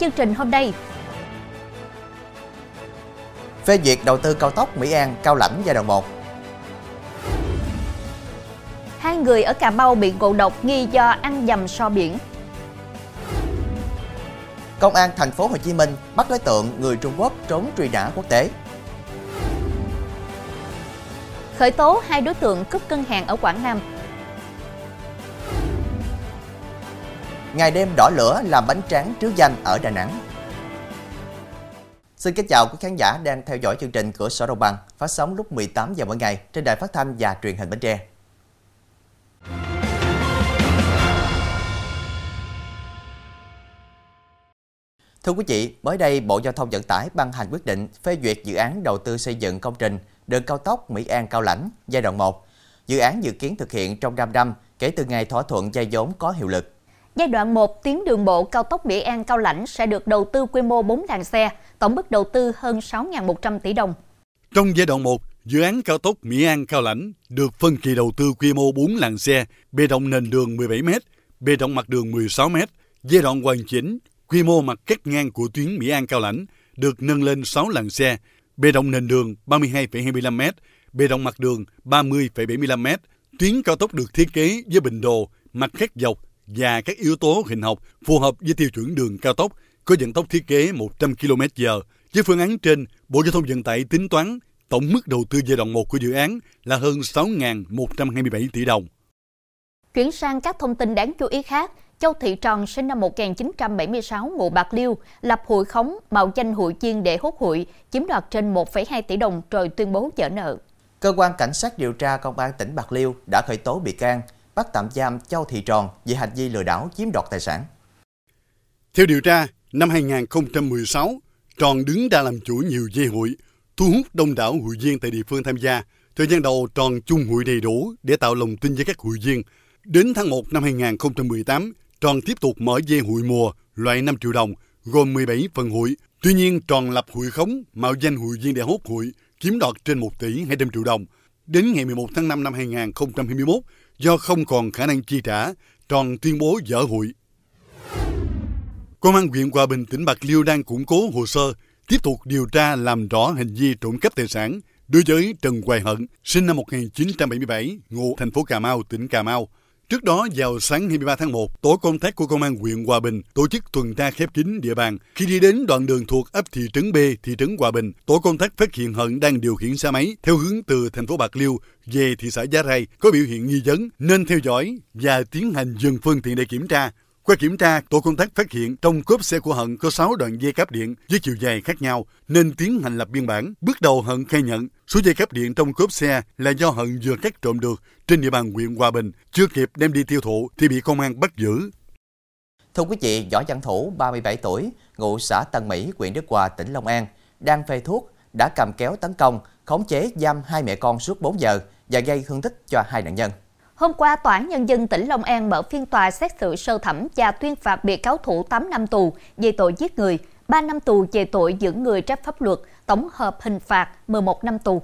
Chương trình hôm nay, phê duyệt đầu tư cao tốc Mỹ An Cao Lãnh giai đoạn 1. Hai người ở Cà Mau bị ngộ độc nghi do ăn dầm so biển. Công an thành phố Hồ Chí Minh bắt đối tượng người Trung Quốc trốn truy nã quốc tế. Khởi tố hai đối tượng cướp ngân hàng ở Quảng Nam. Ngày đêm đỏ lửa làm bánh tráng trước danh ở Đà Nẵng. Xin kính chào quý khán giả đang theo dõi chương trình Cửa sổ Đồng bằng phát sóng lúc 18 giờ mỗi ngày trên đài phát thanh và truyền hình Bến Tre. Thưa quý vị, mới đây Bộ Giao thông Vận tải ban hành quyết định phê duyệt dự án đầu tư xây dựng công trình đường cao tốc Mỹ An Cao Lãnh giai đoạn 1. Dự án dự kiến thực hiện trong 5 năm kể từ ngày thỏa thuận vay vốn có hiệu lực. Giai đoạn 1, tuyến đường bộ cao tốc Mỹ An Cao Lãnh sẽ được đầu tư quy mô 4 làn xe, tổng mức đầu tư hơn 6.100 tỷ đồng. Trong giai đoạn 1, dự án cao tốc Mỹ An Cao Lãnh được phân kỳ đầu tư quy mô 4 làn xe, bê rộng nền đường 17 m, bê rộng mặt đường 16 m. Giai đoạn hoàn chỉnh, quy mô mặt cắt ngang của tuyến Mỹ An Cao Lãnh được nâng lên 6 làn xe, bê rộng nền đường 32,25 m, bê rộng mặt đường 30,75 m. Tuyến cao tốc được thiết kế với bình đồ, mặt cắt dọc và các yếu tố hình học phù hợp với tiêu chuẩn đường cao tốc có vận tốc thiết kế 100 km/h. Với phương án trên, Bộ Giao thông Vận tải tính toán tổng mức đầu tư giai đoạn 1 của dự án là hơn 6.127 tỷ đồng. Chuyển sang các thông tin đáng chú ý khác, Châu Thị Tròn sinh năm 1976 ngụ Bạc Liêu lập hụi khống mạo danh hụi chiên để hốt hụi, chiếm đoạt trên 1,2 tỷ đồng rồi tuyên bố dở nợ. Cơ quan cảnh sát điều tra công an tỉnh Bạc Liêu đã khởi tố bị can, bắt tạm giam Châu Thị Tròn về hành vi lừa đảo chiếm đoạt tài sản. Theo điều tra, năm 2016, Tròn đứng ra làm chủ nhiều dây hụi, thu hút đông đảo hụi viên tại địa phương tham gia. Thời gian đầu Tròn chung hụi đầy đủ để tạo lòng tin với các hụi viên. Đến tháng 1 năm 2018, Tròn tiếp tục mở dây hụi mùa loại 5 triệu đồng, gồm 17 phần hụi. Tuy nhiên, Tròn lập hụi khống, mạo danh hụi viên để hốt hụi, chiếm đoạt trên 1 tỷ 200 triệu đồng. Đến ngày 11 tháng 5 năm 2021, do không còn khả năng chi trả, Tròn tuyên bố dỡ hụi. Công an huyện Hòa Bình, tỉnh Bạc Liêu đang củng cố hồ sơ, tiếp tục điều tra làm rõ hành vi trộm cắp tài sản đối với Trần Hoài Hận, sinh năm 1977, ngụ thành phố Cà Mau, tỉnh Cà Mau. Trước đó, vào sáng 23 tháng 1, tổ công tác của Công an huyện Hòa Bình tổ chức tuần tra khép kín địa bàn. Khi đi đến đoạn đường thuộc ấp thị trấn B, thị trấn Hòa Bình, tổ công tác phát hiện Hận đang điều khiển xe máy theo hướng từ thành phố Bạc Liêu về thị xã Giá Rai có biểu hiện nghi vấn nên theo dõi và tiến hành dừng phương tiện để kiểm tra. Qua kiểm tra, tổ công tác phát hiện trong cốp xe của Hận có 6 đoạn dây cáp điện với chiều dài khác nhau nên tiến hành lập biên bản. Bước đầu Hận khai nhận số dây cáp điện trong cốp xe là do Hận vừa cắt trộm được trên địa bàn huyện Hòa Bình, chưa kịp đem đi tiêu thụ thì bị công an bắt giữ. Thưa quý vị, Võ Văn Thủ, 37 tuổi, ngụ xã Tân Mỹ, huyện Đức Hòa, tỉnh Long An, đang phê thuốc, đã cầm kéo tấn công, khống chế giam hai mẹ con suốt 4 giờ và gây thương tích cho hai nạn nhân. Hôm qua, Tòa án Nhân dân tỉnh Long An mở phiên tòa xét xử sơ thẩm và tuyên phạt bị cáo Thủ 8 năm tù về tội giết người, 3 năm tù về tội giữ người trái pháp luật, tổng hợp hình phạt 11 năm tù.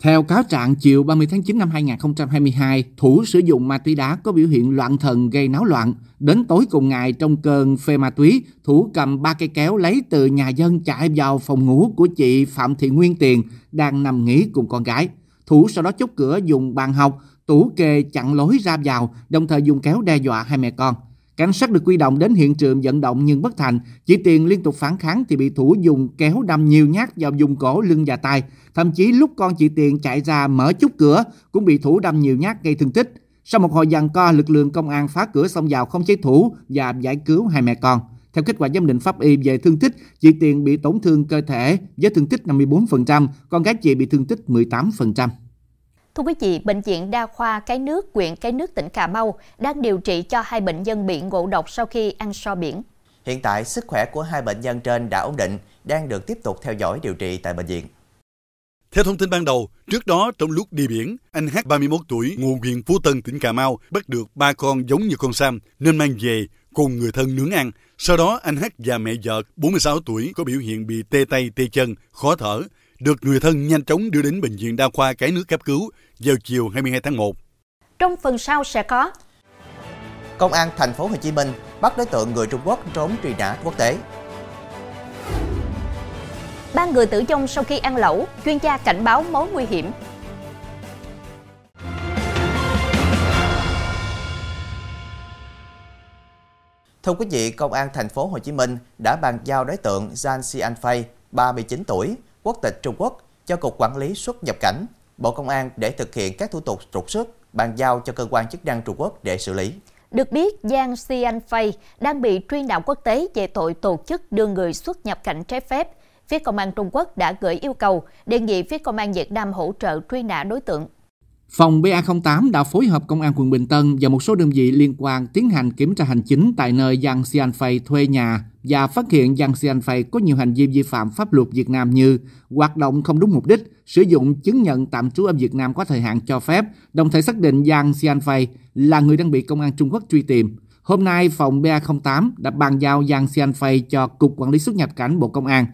Theo cáo trạng chiều 30 tháng 9 năm 2022, Thủ sử dụng ma túy đá có biểu hiện loạn thần gây náo loạn. Đến tối cùng ngày trong cơn phê ma túy, Thủ cầm ba cây kéo lấy từ nhà dân chạy vào phòng ngủ của chị Phạm Thị Nguyên Tiền đang nằm nghỉ cùng con gái. Thủ sau đó chốt cửa dùng bàn học, tủ kê chặn lối ra vào, đồng thời dùng kéo đe dọa hai mẹ con. Cảnh sát được quy động đến hiện trường vận động nhưng bất thành. Chỉ tiền liên tục phản kháng thì bị thủ dùng kéo đâm nhiều nhát vào vùng cổ, lưng và tay. Thậm chí lúc con chị tiền chạy ra mở chút cửa cũng bị thủ đâm nhiều nhát gây thương tích. Sau một hồi giằng co, lực lượng công an phá cửa xông vào không chế thủ và giải cứu hai mẹ con. Theo kết quả giám định pháp y về thương tích, chị Tiền bị tổn thương cơ thể với thương tích 54%, con gái chị bị thương tích 18%. Thưa quý vị, Bệnh viện Đa khoa Cái Nước, huyện Cái Nước, tỉnh Cà Mau đang điều trị cho hai bệnh nhân bị ngộ độc sau khi ăn so biển. Hiện tại, sức khỏe của hai bệnh nhân trên đã ổn định, đang được tiếp tục theo dõi điều trị tại bệnh viện. Theo thông tin ban đầu, trước đó trong lúc đi biển, anh H 31 tuổi, ngụ huyện Phú Tân, tỉnh Cà Mau, bắt được ba con giống như con Sam nên mang về cùng người thân nướng ăn. Sau đó anh H và mẹ vợ 46 tuổi có biểu hiện bị tê tay tê chân, khó thở, được người thân nhanh chóng đưa đến bệnh viện đa khoa cái nước cấp cứu vào chiều 22 tháng 1. Trong phần sau sẽ có Công an thành phố Hồ Chí Minh bắt đối tượng người Trung Quốc trốn truy nã quốc tế. Ba người tử vong sau khi ăn lẩu, chuyên gia cảnh báo mối nguy hiểm. Thưa quý vị, Công an thành phố Hồ Chí Minh đã bàn giao đối tượng Zhang Xianfei, 39 tuổi, quốc tịch Trung Quốc cho Cục Quản lý xuất nhập cảnh, Bộ Công an để thực hiện các thủ tục trục xuất, bàn giao cho cơ quan chức năng Trung Quốc để xử lý. Được biết, Giang Xianfei đang bị truy nã quốc tế về tội tổ chức đưa người xuất nhập cảnh trái phép. Phía Công an Trung Quốc đã gửi yêu cầu đề nghị phía Công an Việt Nam hỗ trợ truy nã đối tượng. Phòng BA08 đã phối hợp Công an quận Bình Tân và một số đơn vị liên quan tiến hành kiểm tra hành chính tại nơi Giang Xianfei thuê nhà và phát hiện Giang Xianfei có nhiều hành vi vi phạm pháp luật Việt Nam như hoạt động không đúng mục đích, sử dụng chứng nhận tạm trú ở Việt Nam có thời hạn cho phép, đồng thời xác định Giang Xianfei là người đang bị Công an Trung Quốc truy tìm. Hôm nay, phòng BA08 đã bàn giao Giang Xianfei cho Cục Quản lý xuất nhập cảnh Bộ Công an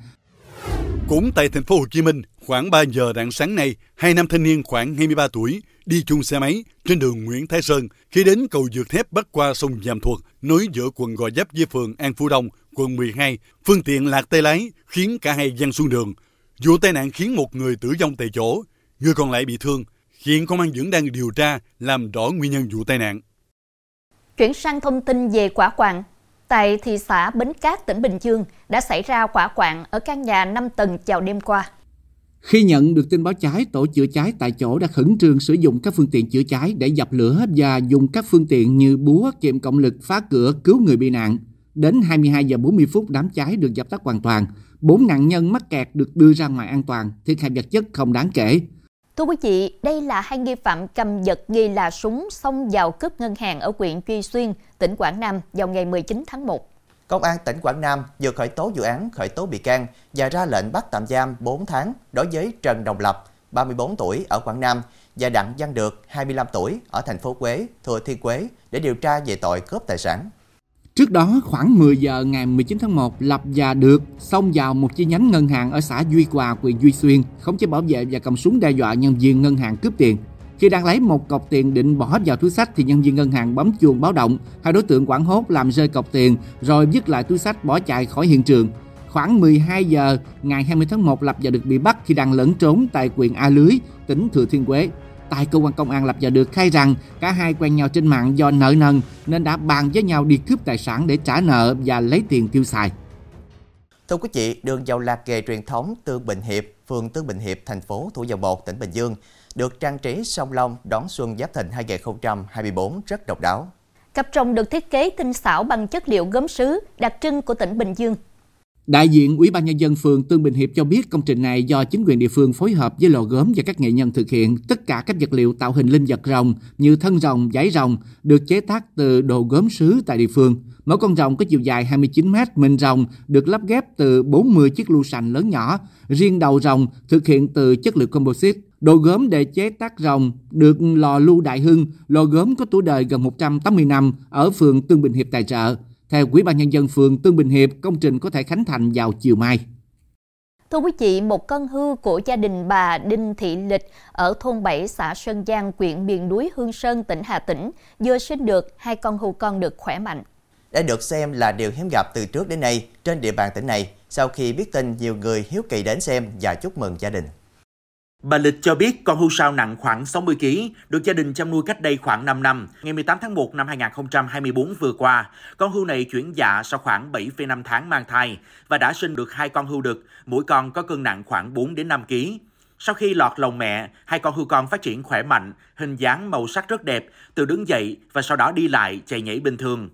cũng tại thành phố Hồ Chí Minh, khoảng 3 giờ rạng sáng nay, hai nam thanh niên khoảng 23 tuổi đi chung xe máy trên đường Nguyễn Thái Sơn khi đến cầu Dược thép bắc qua sông Giàm Thuật nối giữa quận Gò Vấp với phường An Phú Đông, quận 12. Phương tiện lạc tay lái khiến cả hai văng xuống đường. Vụ tai nạn khiến một người tử vong tại chỗ, người còn lại bị thương. Hiện công an vẫn đang điều tra làm rõ nguyên nhân vụ tai nạn. Chuyển sang thông tin về quả quạng, tại thị xã Bến Cát, tỉnh Bình Dương đã xảy ra quả quạng ở căn nhà 5 tầng vào đêm qua. Khi nhận được tin báo cháy, tổ chữa cháy tại chỗ đã khẩn trương sử dụng các phương tiện chữa cháy để dập lửa và dùng các phương tiện như búa, kiềm cộng lực phá cửa cứu người bị nạn. Đến 22 giờ 40 phút đám cháy được dập tắt hoàn toàn. Bốn nạn nhân mắc kẹt được đưa ra ngoài an toàn, thiệt hại vật chất không đáng kể. Thưa quý vị, đây là hai nghi phạm cầm giật nghi là súng xông vào cướp ngân hàng ở huyện Duy Xuyên, tỉnh Quảng Nam vào ngày 19 tháng 1. Công an tỉnh Quảng Nam vừa khởi tố vụ án khởi tố bị can và ra lệnh bắt tạm giam 4 tháng đối với Trần Đồng Lập, 34 tuổi ở Quảng Nam và Đặng Văn Được, 25 tuổi ở thành phố Quế, Thừa Thiên Quế để điều tra về tội cướp tài sản. Trước đó, khoảng 10 giờ ngày 19 tháng 1, Lập và Được xông vào một chi nhánh ngân hàng ở xã Duy Hòa, huyện Duy Xuyên, không chế bảo vệ và cầm súng đe dọa nhân viên ngân hàng cướp tiền. Khi đang lấy một cọc tiền định bỏ vào túi sách thì nhân viên ngân hàng bấm chuông báo động. Hai đối tượng quảng hốt làm rơi cọc tiền rồi dứt lại túi sách bỏ chạy khỏi hiện trường. Khoảng 12 giờ ngày 20 tháng 1 Lập và được bị bắt khi đang lẫn trốn tại huyện A Lưới, tỉnh Thừa Thiên Huế. Tại cơ quan công an Lập và được khai rằng cả hai quen nhau trên mạng do nợ nần nên đã bàn với nhau đi cướp tài sản để trả nợ và lấy tiền tiêu xài. Thưa quý vị, đường dầu lạc nghề truyền thống Tương Bình Hiệp, phường Tương Bình Hiệp, thành phố Thủ Dầu Một, tỉnh Bình Dương được trang trí song long đón xuân Giáp Thìn 2024 rất độc đáo. Cặp rồng được thiết kế tinh xảo bằng chất liệu gốm sứ đặc trưng của tỉnh Bình Dương. Đại diện Ủy ban nhân dân phường Tương Bình Hiệp cho biết công trình này do chính quyền địa phương phối hợp với lò gốm và các nghệ nhân thực hiện. Tất cả các vật liệu tạo hình linh vật rồng như thân rồng, giấy rồng được chế tác từ đồ gốm sứ tại địa phương. Mỗi con rồng có chiều dài 29 mét mình rồng được lắp ghép từ 40 chiếc lu sành lớn nhỏ. Riêng đầu rồng thực hiện từ chất liệu composite. Đồ gốm để chế tác rồng được lò lưu Đại Hưng, lò gốm có tuổi đời gần 180 năm ở phường Tương Bình Hiệp tài trợ. Theo Ủy ban Nhân dân phường Tương Bình Hiệp, công trình có thể khánh thành vào chiều mai. Thưa quý vị, một con hư của gia đình bà Đinh Thị Lịch ở thôn 7 xã Sơn Giang, huyện miền núi Hương Sơn, tỉnh Hà Tĩnh vừa sinh được hai con hưu con được khỏe mạnh. Đã được xem là điều hiếm gặp từ trước đến nay trên địa bàn tỉnh này sau khi biết tin nhiều người hiếu kỳ đến xem và chúc mừng gia đình. Bà Lịch cho biết con hưu sao nặng khoảng 60 kg, được gia đình chăm nuôi cách đây khoảng 5 năm. Ngày 18 tháng 1 năm 2024 vừa qua, con hưu này chuyển dạ sau khoảng 7,5 tháng mang thai và đã sinh được hai con hưu đực, mỗi con có cân nặng khoảng 4 đến 5 kg. Sau khi lọt lồng mẹ, hai con hưu con phát triển khỏe mạnh, hình dáng màu sắc rất đẹp, từ đứng dậy và sau đó đi lại, chạy nhảy bình thường.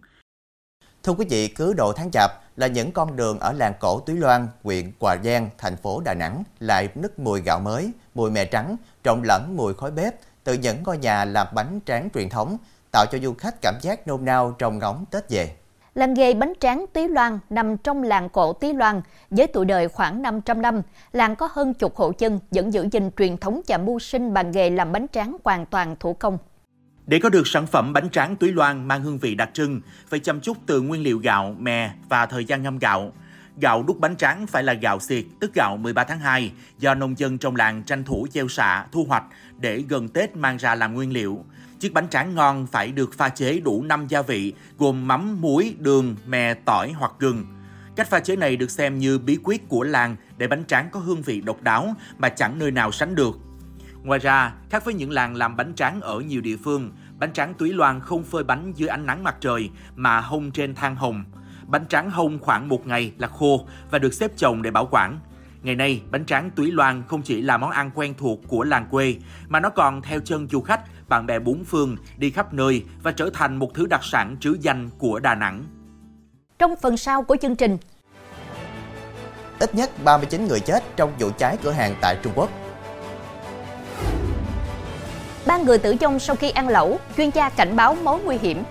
Thưa quý vị, cứ độ tháng chạp là những con đường ở làng cổ Túy Loan, huyện Hòa Giang, thành phố Đà Nẵng lại nức mùi gạo mới, mùi mè trắng, trộn lẫn mùi khói bếp từ những ngôi nhà làm bánh tráng truyền thống, tạo cho du khách cảm giác nôn nao trong ngóng Tết về. Làng nghề bánh tráng Túy Loan nằm trong làng cổ Túy Loan, với tuổi đời khoảng 500 năm. Làng có hơn chục hộ dân vẫn giữ gìn truyền thống và mưu sinh bằng nghề làm bánh tráng hoàn toàn thủ công. Để có được sản phẩm bánh tráng túy loan mang hương vị đặc trưng, phải chăm chút từ nguyên liệu gạo, mè và thời gian ngâm gạo. Gạo đúc bánh tráng phải là gạo xiệt, tức gạo 13 tháng 2, do nông dân trong làng tranh thủ gieo xạ, thu hoạch để gần Tết mang ra làm nguyên liệu. Chiếc bánh tráng ngon phải được pha chế đủ 5 gia vị gồm mắm, muối, đường, mè, tỏi hoặc gừng. Cách pha chế này được xem như bí quyết của làng để bánh tráng có hương vị độc đáo mà chẳng nơi nào sánh được. Ngoài ra, khác với những làng làm bánh tráng ở nhiều địa phương, bánh tráng túy loan không phơi bánh dưới ánh nắng mặt trời mà hông trên than hồng. Bánh tráng hông khoảng một ngày là khô và được xếp chồng để bảo quản. Ngày nay, bánh tráng túy loan không chỉ là món ăn quen thuộc của làng quê, mà nó còn theo chân du khách, bạn bè bốn phương đi khắp nơi và trở thành một thứ đặc sản trứ danh của Đà Nẵng. Trong phần sau của chương trình, Ít nhất 39 người chết trong vụ cháy cửa hàng tại Trung Quốc ba người tử vong sau khi ăn lẩu, chuyên gia cảnh báo mối nguy hiểm.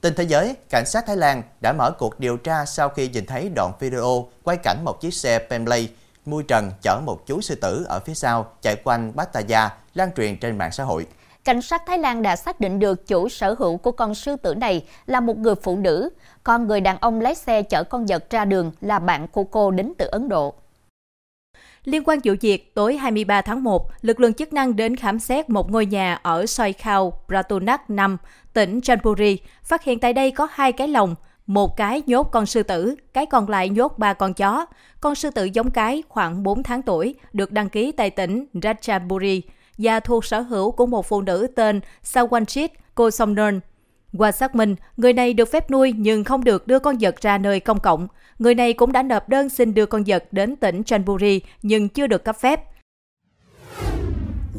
Tin thế giới, cảnh sát Thái Lan đã mở cuộc điều tra sau khi nhìn thấy đoạn video quay cảnh một chiếc xe Bentley mui trần chở một chú sư tử ở phía sau chạy quanh Pattaya lan truyền trên mạng xã hội. Cảnh sát Thái Lan đã xác định được chủ sở hữu của con sư tử này là một người phụ nữ, còn người đàn ông lái xe chở con vật ra đường là bạn của cô đến từ Ấn Độ. Liên quan vụ việc, tối 23 tháng 1, lực lượng chức năng đến khám xét một ngôi nhà ở Soikhao, Pratunak 5, tỉnh Chanpuri, phát hiện tại đây có hai cái lồng, một cái nhốt con sư tử, cái còn lại nhốt ba con chó. Con sư tử giống cái khoảng 4 tháng tuổi, được đăng ký tại tỉnh Ratchaburi và thuộc sở hữu của một phụ nữ tên Sawanchit Kosomnon. Qua xác minh, người này được phép nuôi nhưng không được đưa con vật ra nơi công cộng. Người này cũng đã nộp đơn xin đưa con vật đến tỉnh Chanburi nhưng chưa được cấp phép.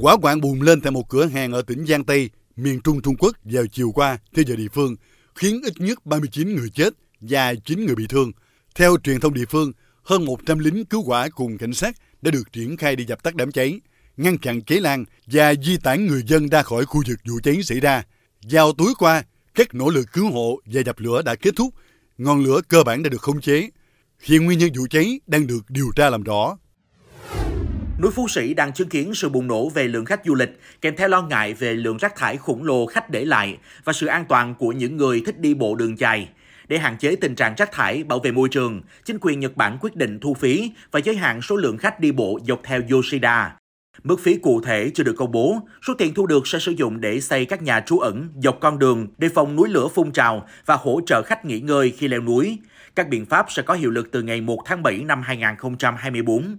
Quả quạng bùng lên tại một cửa hàng ở tỉnh Giang Tây, miền Trung Trung Quốc vào chiều qua theo giờ địa phương, khiến ít nhất 39 người chết và 9 người bị thương. Theo truyền thông địa phương, hơn 100 lính cứu hỏa cùng cảnh sát đã được triển khai đi dập tắt đám cháy, ngăn chặn cháy lan và di tản người dân ra khỏi khu vực vụ cháy xảy ra. Vào tối qua, các nỗ lực cứu hộ và dập lửa đã kết thúc, ngọn lửa cơ bản đã được khống chế. Hiện nguyên nhân vụ cháy đang được điều tra làm rõ. Núi Phú Sĩ đang chứng kiến sự bùng nổ về lượng khách du lịch, kèm theo lo ngại về lượng rác thải khổng lồ khách để lại và sự an toàn của những người thích đi bộ đường dài. Để hạn chế tình trạng rác thải, bảo vệ môi trường, chính quyền Nhật Bản quyết định thu phí và giới hạn số lượng khách đi bộ dọc theo Yoshida. Mức phí cụ thể chưa được công bố, số tiền thu được sẽ sử dụng để xây các nhà trú ẩn dọc con đường đề phòng núi lửa phun trào và hỗ trợ khách nghỉ ngơi khi leo núi. Các biện pháp sẽ có hiệu lực từ ngày 1 tháng 7 năm 2024.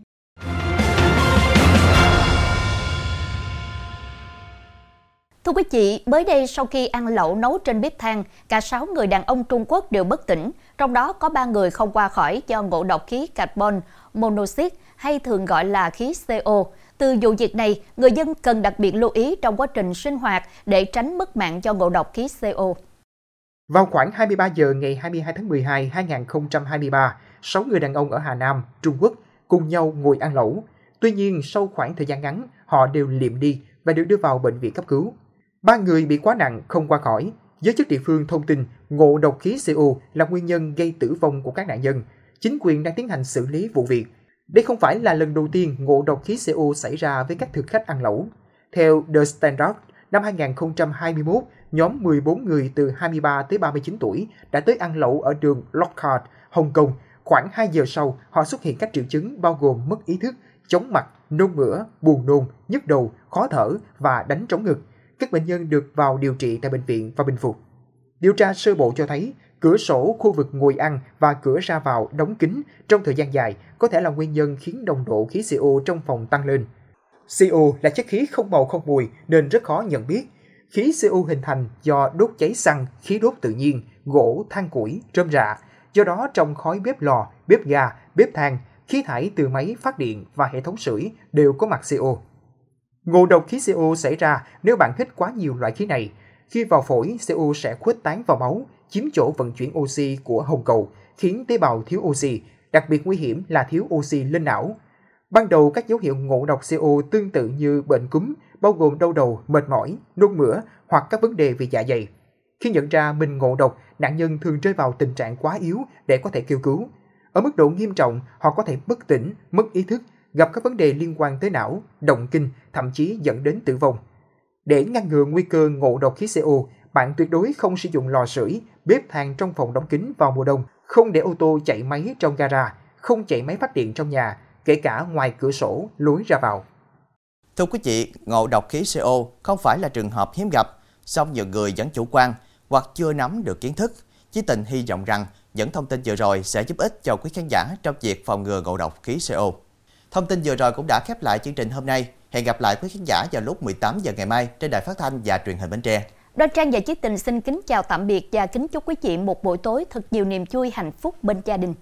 Thưa quý vị, mới đây sau khi ăn lẩu nấu trên bếp than, cả 6 người đàn ông Trung Quốc đều bất tỉnh, trong đó có 3 người không qua khỏi do ngộ độc khí carbon monoxide hay thường gọi là khí CO. Từ vụ việc này, người dân cần đặc biệt lưu ý trong quá trình sinh hoạt để tránh mất mạng do ngộ độc khí CO. Vào khoảng 23 giờ ngày 22 tháng 12 2023, 6 người đàn ông ở Hà Nam, Trung Quốc cùng nhau ngồi ăn lẩu. Tuy nhiên, sau khoảng thời gian ngắn, họ đều liệm đi và được đưa vào bệnh viện cấp cứu. Ba người bị quá nặng không qua khỏi. Giới chức địa phương thông tin ngộ độc khí CO là nguyên nhân gây tử vong của các nạn nhân. Chính quyền đang tiến hành xử lý vụ việc. Đây không phải là lần đầu tiên ngộ độc khí CO xảy ra với các thực khách ăn lẩu. Theo The Standard, năm 2021, nhóm 14 người từ 23 tới 39 tuổi đã tới ăn lẩu ở đường Lockhart, Hồng Kông. Khoảng 2 giờ sau, họ xuất hiện các triệu chứng bao gồm mất ý thức, chóng mặt, nôn mửa, buồn nôn, nhức đầu, khó thở và đánh trống ngực. Các bệnh nhân được vào điều trị tại bệnh viện và bình phục. Điều tra sơ bộ cho thấy cửa sổ khu vực ngồi ăn và cửa ra vào đóng kín trong thời gian dài có thể là nguyên nhân khiến nồng độ khí CO trong phòng tăng lên. CO là chất khí không màu không mùi nên rất khó nhận biết. Khí CO hình thành do đốt cháy xăng, khí đốt tự nhiên, gỗ, than củi, rơm rạ. Do đó trong khói bếp lò, bếp ga, bếp than, khí thải từ máy phát điện và hệ thống sưởi đều có mặt CO. Ngộ độc khí CO xảy ra nếu bạn hít quá nhiều loại khí này. Khi vào phổi, CO sẽ khuếch tán vào máu, chiếm chỗ vận chuyển oxy của hồng cầu, khiến tế bào thiếu oxy, đặc biệt nguy hiểm là thiếu oxy lên não. Ban đầu các dấu hiệu ngộ độc CO tương tự như bệnh cúm, bao gồm đau đầu, mệt mỏi, nôn mửa hoặc các vấn đề về dạ dày. Khi nhận ra mình ngộ độc, nạn nhân thường rơi vào tình trạng quá yếu để có thể kêu cứu. Ở mức độ nghiêm trọng, họ có thể bất tỉnh, mất ý thức, gặp các vấn đề liên quan tới não, động kinh, thậm chí dẫn đến tử vong. Để ngăn ngừa nguy cơ ngộ độc khí CO, bạn tuyệt đối không sử dụng lò sưởi, bếp than trong phòng đóng kín vào mùa đông, không để ô tô chạy máy trong gara, không chạy máy phát điện trong nhà, kể cả ngoài cửa sổ, lối ra vào. Thưa quý vị, ngộ độc khí CO không phải là trường hợp hiếm gặp, song nhiều người vẫn chủ quan hoặc chưa nắm được kiến thức. Chí tình hy vọng rằng những thông tin vừa rồi sẽ giúp ích cho quý khán giả trong việc phòng ngừa ngộ độc khí CO. Thông tin vừa rồi cũng đã khép lại chương trình hôm nay. Hẹn gặp lại quý khán giả vào lúc 18 giờ ngày mai trên đài phát thanh và truyền hình Bến Tre. Đoan Trang và Chí Tình xin kính chào tạm biệt và kính chúc quý chị một buổi tối thật nhiều niềm vui, hạnh phúc bên gia đình.